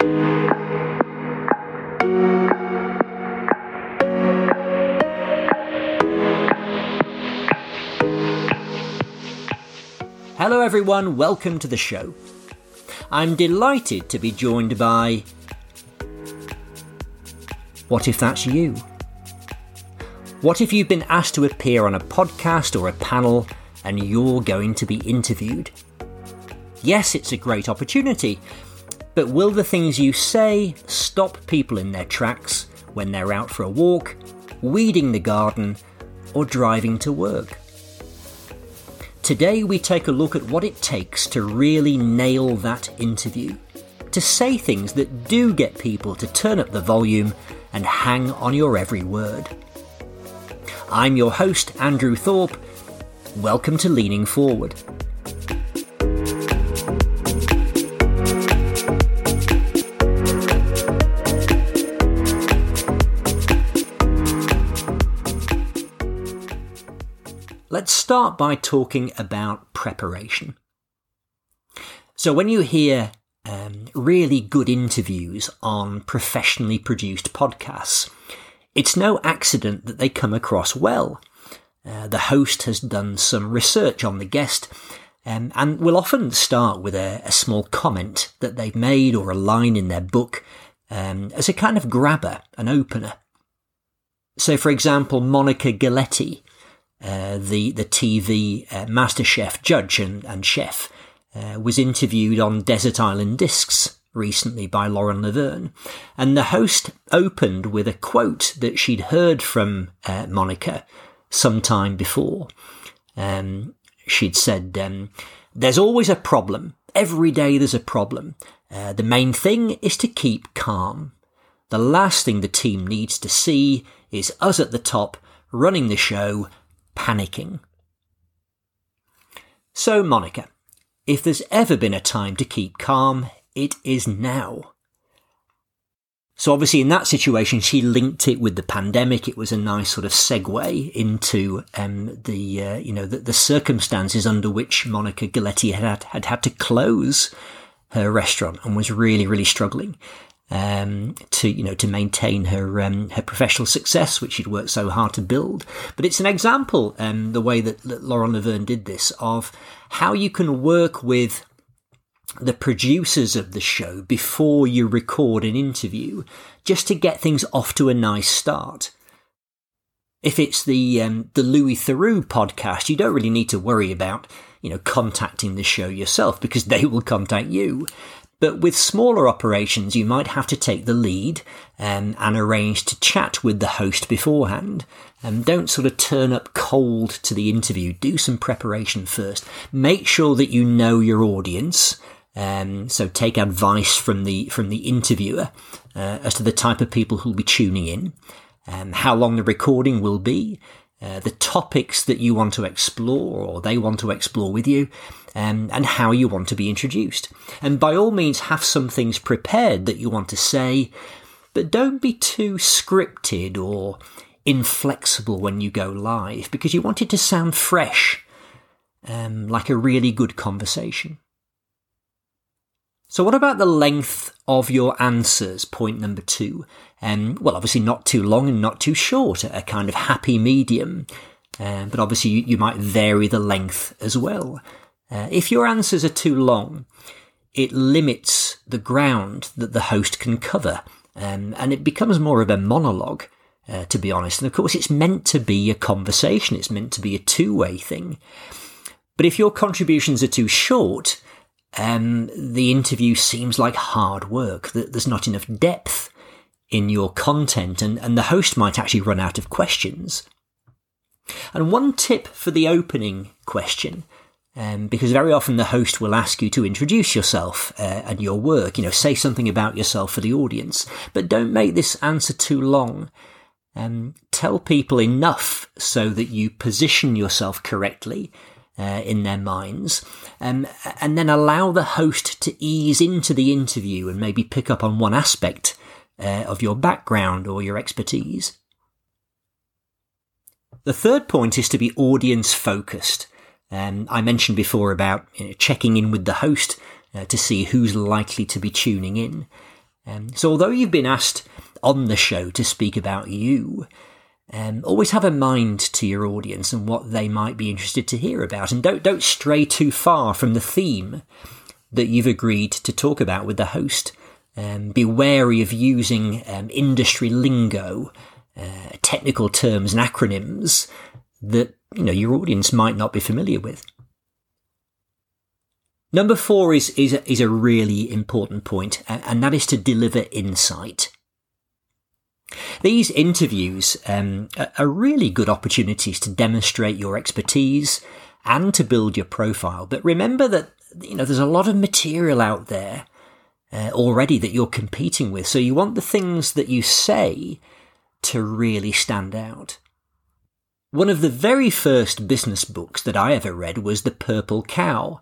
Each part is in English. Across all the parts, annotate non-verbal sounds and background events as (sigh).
Hello, everyone, welcome to the show. I'm delighted to be joined by. What if that's you? What if you've been asked to appear on a podcast or a panel and you're going to be interviewed? Yes, it's a great opportunity, but will the things you say stop people in their tracks when they're out for a walk, weeding the garden, or driving to work? Today, we take a look at what it takes to really nail that interview, to say things that do get people to turn up the volume and hang on your every word. I'm your host, Andrew Thorpe. Welcome to Leaning Forward. Start by talking about preparation. So, when you hear um, really good interviews on professionally produced podcasts, it's no accident that they come across well. Uh, the host has done some research on the guest um, and will often start with a, a, small comment that they've made or a line in their book um, as a kind of grabber, an opener. So, for example, Monica Galetti uh, the the TV uh, MasterChef judge and, and chef, uh, was interviewed on Desert Island Discs recently by Lauren Laverne, and the host opened with a quote that she'd heard from uh, Monica some time before. Um, she'd said, um, "There's always a problem. Every day there's a problem. Uh, the main thing is to keep calm. The last thing the team needs to see is us at the top." running the show panicking. So, Monica, if there's ever been a time to keep calm, it is now. So obviously in that situation, she linked it with the pandemic. It was a nice sort of segue into um, the uh, you know the, the, circumstances under which Monica Galetti had, had had to close her restaurant and was really really struggling um, to you know to maintain her um, her professional success, which she'd worked so hard to build. But it's an example, um, the way that, that Lauren Laverne did this, of how you can work with the producers of the show before you record an interview, just to get things off to a nice start. If it's the um, the Louis Theroux podcast, you don't really need to worry about you know contacting the show yourself because (laughs) they will contact you. But with smaller operations, you might have to take the lead um, and arrange to chat with the host beforehand. Um, don't sort of turn up cold to the interview. Do some preparation first. Make sure that you know your audience. Um, so take advice from the from the interviewer uh, as to the type of people who'll be tuning in, um, how long the recording will be, uh, the topics that you want to explore or they want to explore with you, um, and how you want to be introduced. And by all means, have some things prepared that you want to say, but don't be too scripted or inflexible when you go live because you want it to sound fresh, um, like a really good conversation. So, what about the length of your answers? Point number two. Um, well, obviously, not too long and not too short, a kind of happy medium. Uh, but obviously, you, you, might vary the length as well. Uh, if your answers are too long, it limits the ground that the host can cover, um, and it becomes more of a monologue. Uh, to be honest, and of course, it's meant to be a conversation. It's meant to be a two-way thing. But if your contributions are too short, um, the interview seems like hard work, that there's not enough depth in your content, and, and the host might actually run out of questions. And one tip for the opening question, um, because very often the host will ask you to introduce yourself uh, and your work, you know, say something about yourself for the audience, but don't make this answer too long. Um, tell people enough so that you position yourself correctly uh, in their minds, um, and then allow the host to ease into the interview and maybe pick up on one aspect uh, of your background or your expertise. The third point is to be audience focused. Um, I mentioned before about you know, checking in with the host uh, to see who's likely to be tuning in. Um, so although you've been asked on the show to speak about you, um, always have a mind to your audience and what they might be interested to hear about, and don't don't stray too far from the theme that you've agreed to talk about with the host. Um, be wary of using um, industry lingo, uh, technical terms and acronyms that you know your audience might not be familiar with. Number four is is a, is a really important point, and that is to deliver insight. These interviews um, are really good opportunities to demonstrate your expertise and to build your profile. But remember that you know there's a lot of material out there uh, already that you're competing with, so you want the things that you say to really stand out. One of the very first business books that I ever read was The Purple Cow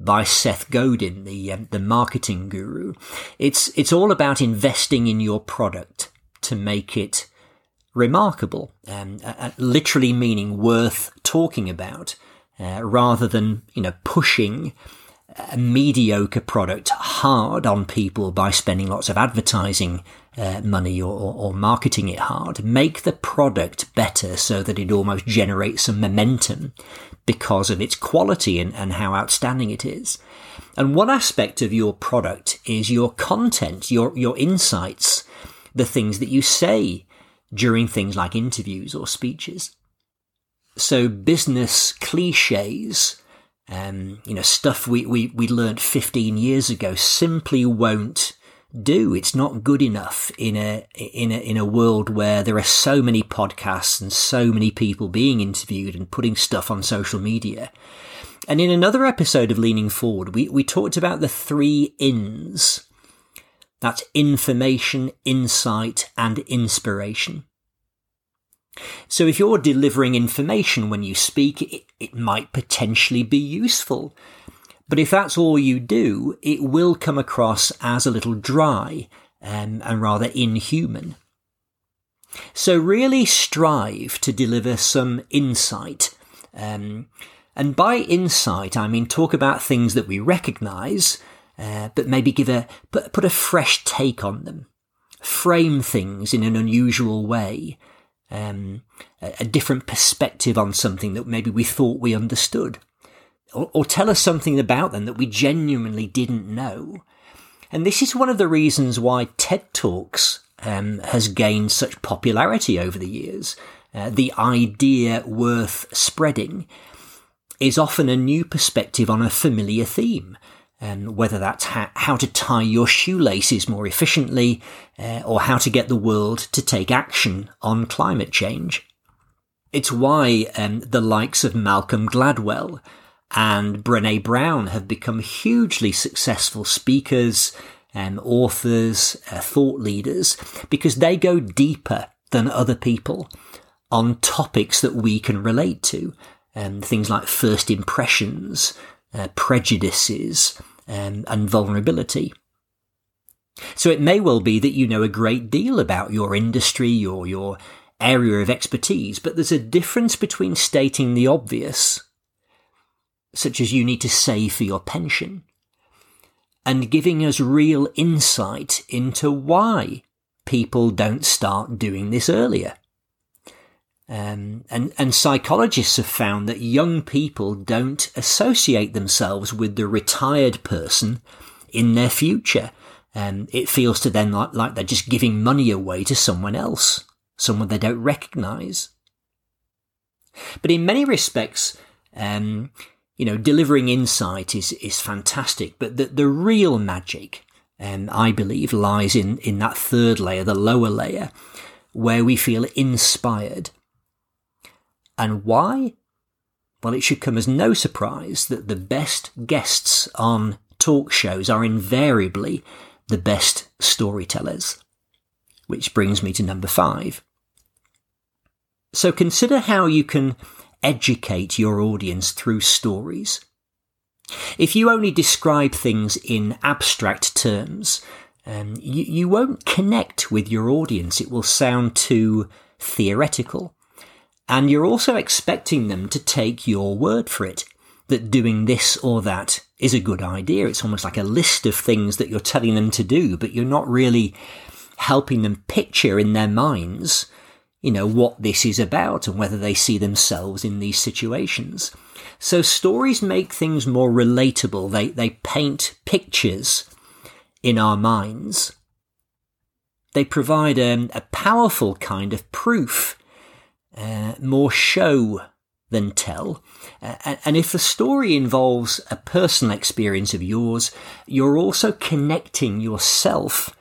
by Seth Godin, the um, the marketing guru. It's it's all about investing in your product to make it remarkable, um, uh, literally meaning worth talking about, uh, rather than you know pushing a mediocre product hard on people by spending lots of advertising uh, money or, or, or, marketing it hard. Make the product better so that it almost generates some momentum because of its quality and, and how outstanding it is. And one aspect of your product is your content, your, your insights, the things that you say during things like interviews or speeches. So business cliches, um, you know, stuff we, we, we learned 15 years ago simply won't do. It's not good enough in a, in a, in a world where there are so many podcasts and so many people being interviewed and putting stuff on social media. And in another episode of Leaning Forward, we, we talked about the three ins that's information, insight, and inspiration. So if you're delivering information when you speak, it, it might potentially be useful. But if that's all you do, it will come across as a little dry um, and rather inhuman. So really strive to deliver some insight. Um, and by insight, I mean talk about things that we recognize uh, but maybe give a put, put a fresh take on them, frame things in an unusual way, um, a, a, different perspective on something that maybe we thought we understood, or, or tell us something about them that we genuinely didn't know. And this is one of the reasons why TED Talks um, has gained such popularity over the years. Uh, the idea worth spreading is often a new perspective on a familiar theme and whether that's ha- how to tie your shoelaces more efficiently uh, or how to get the world to take action on climate change. It's why um, the likes of Malcolm Gladwell and Brene Brown have become hugely successful speakers and authors, uh, thought leaders, because they go deeper than other people on topics that we can relate to. Um, things like first impressions, uh, prejudices, um, and vulnerability. So it may well be that you know a great deal about your industry or your area of expertise, but there's a difference between stating the obvious, such as you need to save for your pension, and giving us real insight into why people don't start doing this earlier. Um, and, and psychologists have found that young people don't associate themselves with the retired person in their future. Um, it feels to them like, like they're just giving money away to someone else, someone they don't recognize. But in many respects, um, you know, delivering insight is, is fantastic, but the, the real magic, um, I believe, lies in, in that third layer, the lower layer, where we feel inspired and why? Well, it should come as no surprise that the best guests on talk shows are invariably the best storytellers. Which brings me to number five. So consider how you can educate your audience through stories. If you only describe things in abstract terms, um, you, you won't connect with your audience. It will sound too theoretical. And you're also expecting them to take your word for it, that doing this or that is a good idea. It's almost like a list of things that you're telling them to do, but you're not really helping them picture in their minds, you know, what this is about and whether they see themselves in these situations. So stories make things more relatable. They, they paint pictures in our minds. They provide um, a powerful kind of proof, uh, more show than tell. Uh, and if the story involves a personal experience of yours, you're also connecting yourself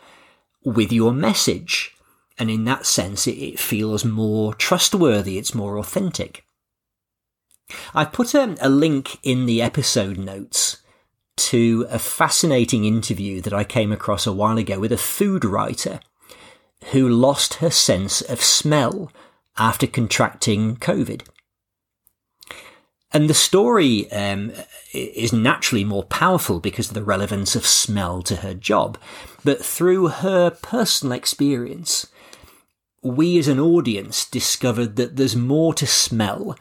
with your message. And in that sense, it, it feels more trustworthy, it's more authentic. I've put a, a link in the episode notes to a fascinating interview that I came across a while ago with a food writer who lost her sense of smell after contracting COVID. And the story um, is naturally more powerful because of the relevance of smell to her job. But through her personal experience, we as an audience discovered that there's more to smell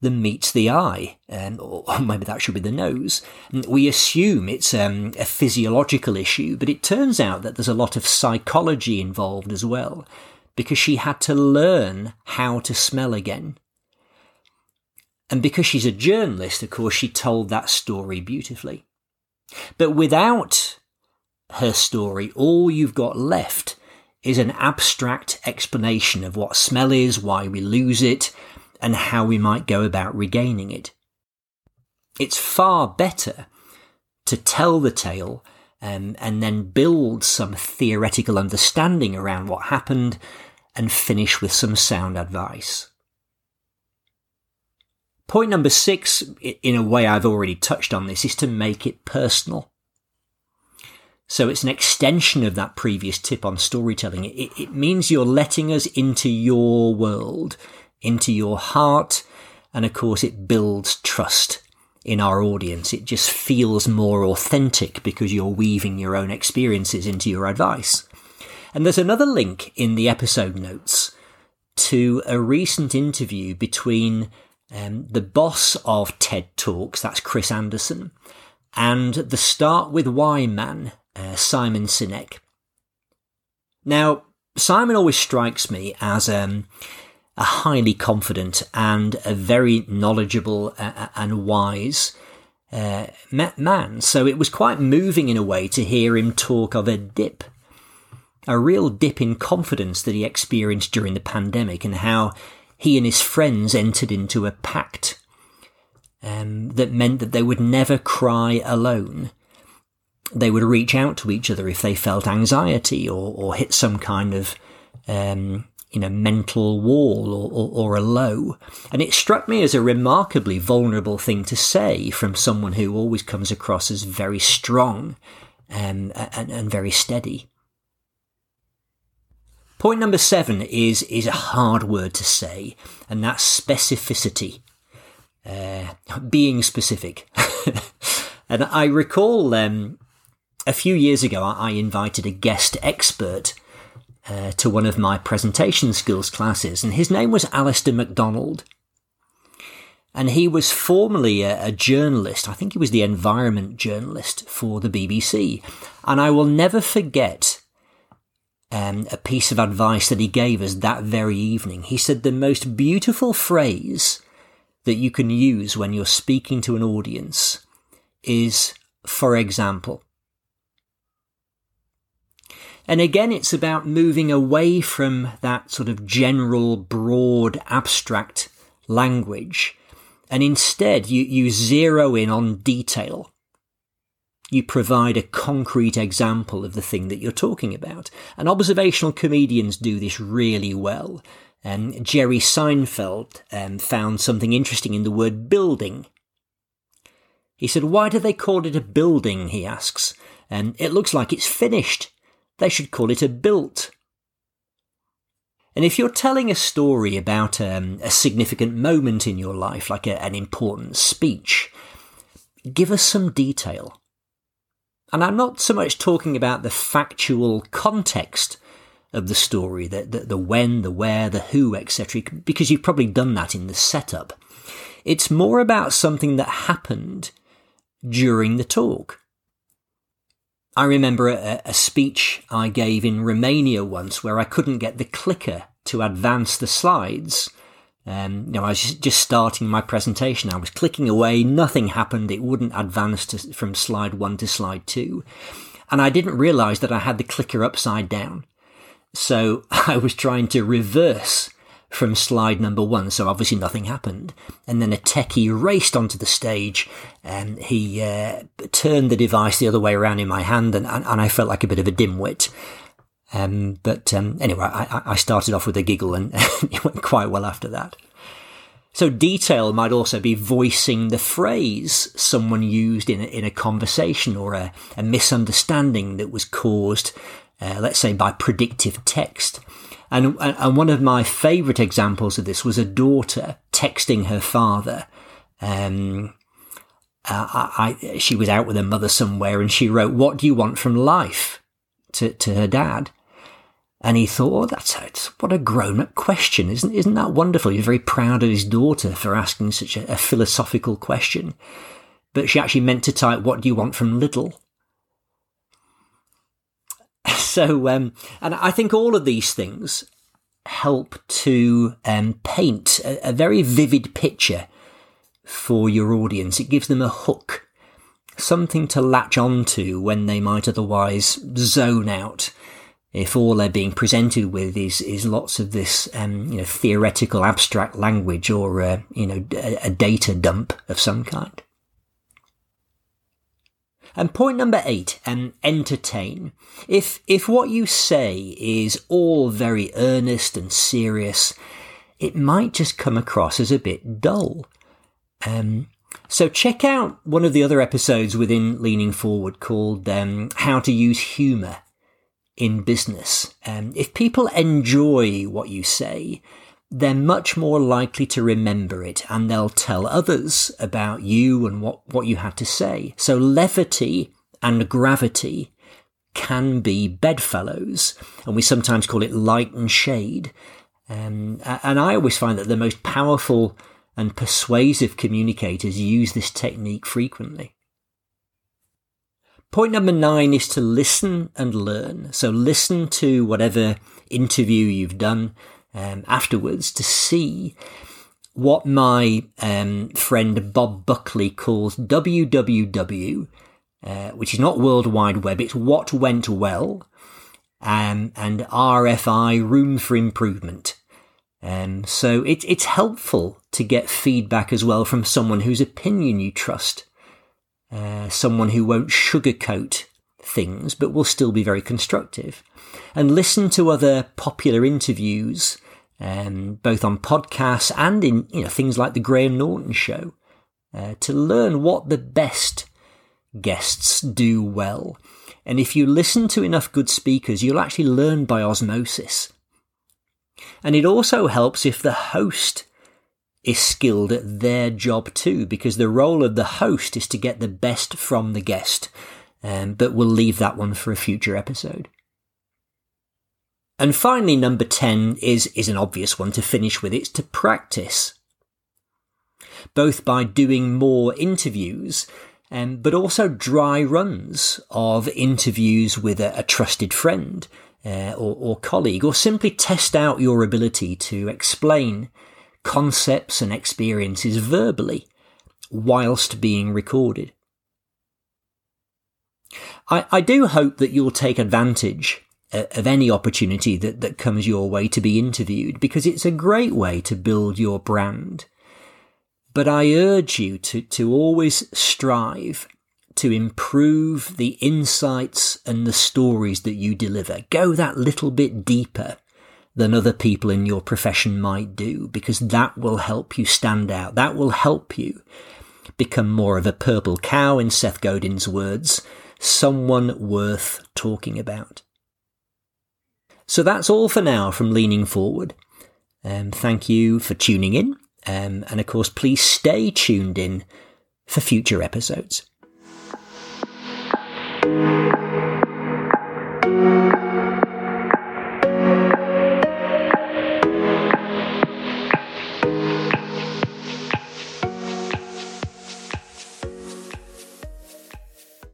than meets the eye, um, or (laughs) maybe that should be the nose. We assume it's um, a physiological issue, but it turns out that there's a lot of psychology involved as well, because she had to learn how to smell again. And because she's a journalist, of course, she told that story beautifully. But without her story, all you've got left is an abstract explanation of what smell is, why we lose it, and how we might go about regaining it. It's far better to tell the tale um, and then build some theoretical understanding around what happened and finish with some sound advice. Point number six, in a way I've already touched on this, is to make it personal. So it's an extension of that previous tip on storytelling. It, it means you're letting us into your world into your heart. And of course, it builds trust in our audience. It just feels more authentic because you're weaving your own experiences into your advice. And there's another link in the episode notes to a recent interview between um, the boss of TED Talks, that's Chris Anderson, and the Start With Why man, uh, Simon Sinek. Now, Simon always strikes me as um, a highly confident and a very knowledgeable uh, uh, and wise uh, man. So it was quite moving in a way to hear him talk of a dip, a real dip in confidence that he experienced during the pandemic and how he and his friends entered into a pact um, that meant that they would never cry alone. They would reach out to each other if they felt anxiety or, or hit some kind of um, you know, mental wall or, or, or, a low. And it struck me as a remarkably vulnerable thing to say from someone who always comes across as very strong um, and, and very steady. Point number seven is, is a hard word to say, and that's specificity. Uh, being specific. (laughs) and I recall um, a few years ago, I invited a guest expert uh, to one of my presentation skills classes, and his name was Alistair MacDonald. And he was formerly a, a, journalist. I think he was the environment journalist for the BBC. And I will never forget um, a piece of advice that he gave us that very evening. He said the most beautiful phrase that you can use when you're speaking to an audience is, for example. And again, it's about moving away from that sort of general, broad, abstract language. And instead, you, you zero in on detail. You provide a concrete example of the thing that you're talking about. And observational comedians do this really well. Um, Jerry Seinfeld um, found something interesting in the word building. He said, Why do they call it a building? He asks. And um, it looks like it's finished. They should call it a built. And if you're telling a story about um, a significant moment in your life, like a, an important speech, give us some detail. And I'm not so much talking about the factual context of the story, the, the, the when, the where, the who, etc., because you've probably done that in the setup. It's more about something that happened during the talk. I remember a, a, speech I gave in Romania once where I couldn't get the clicker to advance the slides. Um, you know, I was just starting my presentation. I was clicking away. Nothing happened. It wouldn't advance to, from slide one to slide two. And I didn't realize that I had the clicker upside down. So (laughs) I was trying to reverse from slide number one. So obviously nothing happened. And then a techie raced onto the stage and he uh, turned the device the other way around in my hand and, and, and I felt like a bit of a dimwit. Um, but um, anyway, I, I, started off with a giggle and (laughs) it went quite well after that. So detail might also be voicing the phrase someone used in a, in a conversation or a, a misunderstanding that was caused, uh, let's say, by predictive text. And, and one of my favourite examples of this was a daughter texting her father. Um, uh, I, I, she was out with her mother somewhere and she wrote, What do you want from life? to, to her dad. And he thought, oh, that's. What a grown up question. Isn't, isn't that wonderful? He's very proud of his daughter for asking such a, a philosophical question. But she actually meant to type, What do you want from little? So, um, and I think all of these things help to um, paint a, a very vivid picture for your audience. It gives them a hook, something to latch onto when they might otherwise zone out. If all they're being presented with is is lots of this, um, you know, theoretical abstract language or uh, you know a, a data dump of some kind. And point number eight, um, entertain. If, if what you say is all very earnest and serious, it might just come across as a bit dull. Um, so check out one of the other episodes within Leaning Forward called um, How to Use Humour in Business. Um, if people enjoy what you say, they're much more likely to remember it and they'll tell others about you and what, what you had to say. So levity and gravity can be bedfellows, and we sometimes call it light and shade. Um, and I always find that the most powerful and persuasive communicators use this technique frequently. Point number nine is to listen and learn. So listen to whatever interview you've done um, afterwards to see what my um, friend Bob Buckley calls WWW, uh, which is not World Wide Web, it's what went well, um, and RFI, room for improvement. Um, so it, it's helpful to get feedback as well from someone whose opinion you trust, uh, someone who won't sugarcoat things but will still be very constructive. And listen to other popular interviews um, both on podcasts and in you know things like the Graham Norton Show, uh, to learn what the best guests do well. And if you listen to enough good speakers, you'll actually learn by osmosis. And it also helps if the host is skilled at their job too, because the role of the host is to get the best from the guest. Um, but we'll leave that one for a future episode. And finally, number 10 is, is an obvious one to finish with. It's to practice. Both by doing more interviews, um, but also dry runs of interviews with a, a trusted friend uh, or, or colleague, or simply test out your ability to explain concepts and experiences verbally whilst being recorded. I, I do hope that you'll take advantage uh, of any opportunity that, that comes your way to be interviewed because it's a great way to build your brand. But I urge you to, to always strive to improve the insights and the stories that you deliver. Go that little bit deeper than other people in your profession might do because that will help you stand out. That will help you become more of a purple cow in Seth Godin's words, someone worth talking about. So that's all for now from Leaning Forward. Um, thank you for tuning in. Um, and of course, please stay tuned in for future episodes.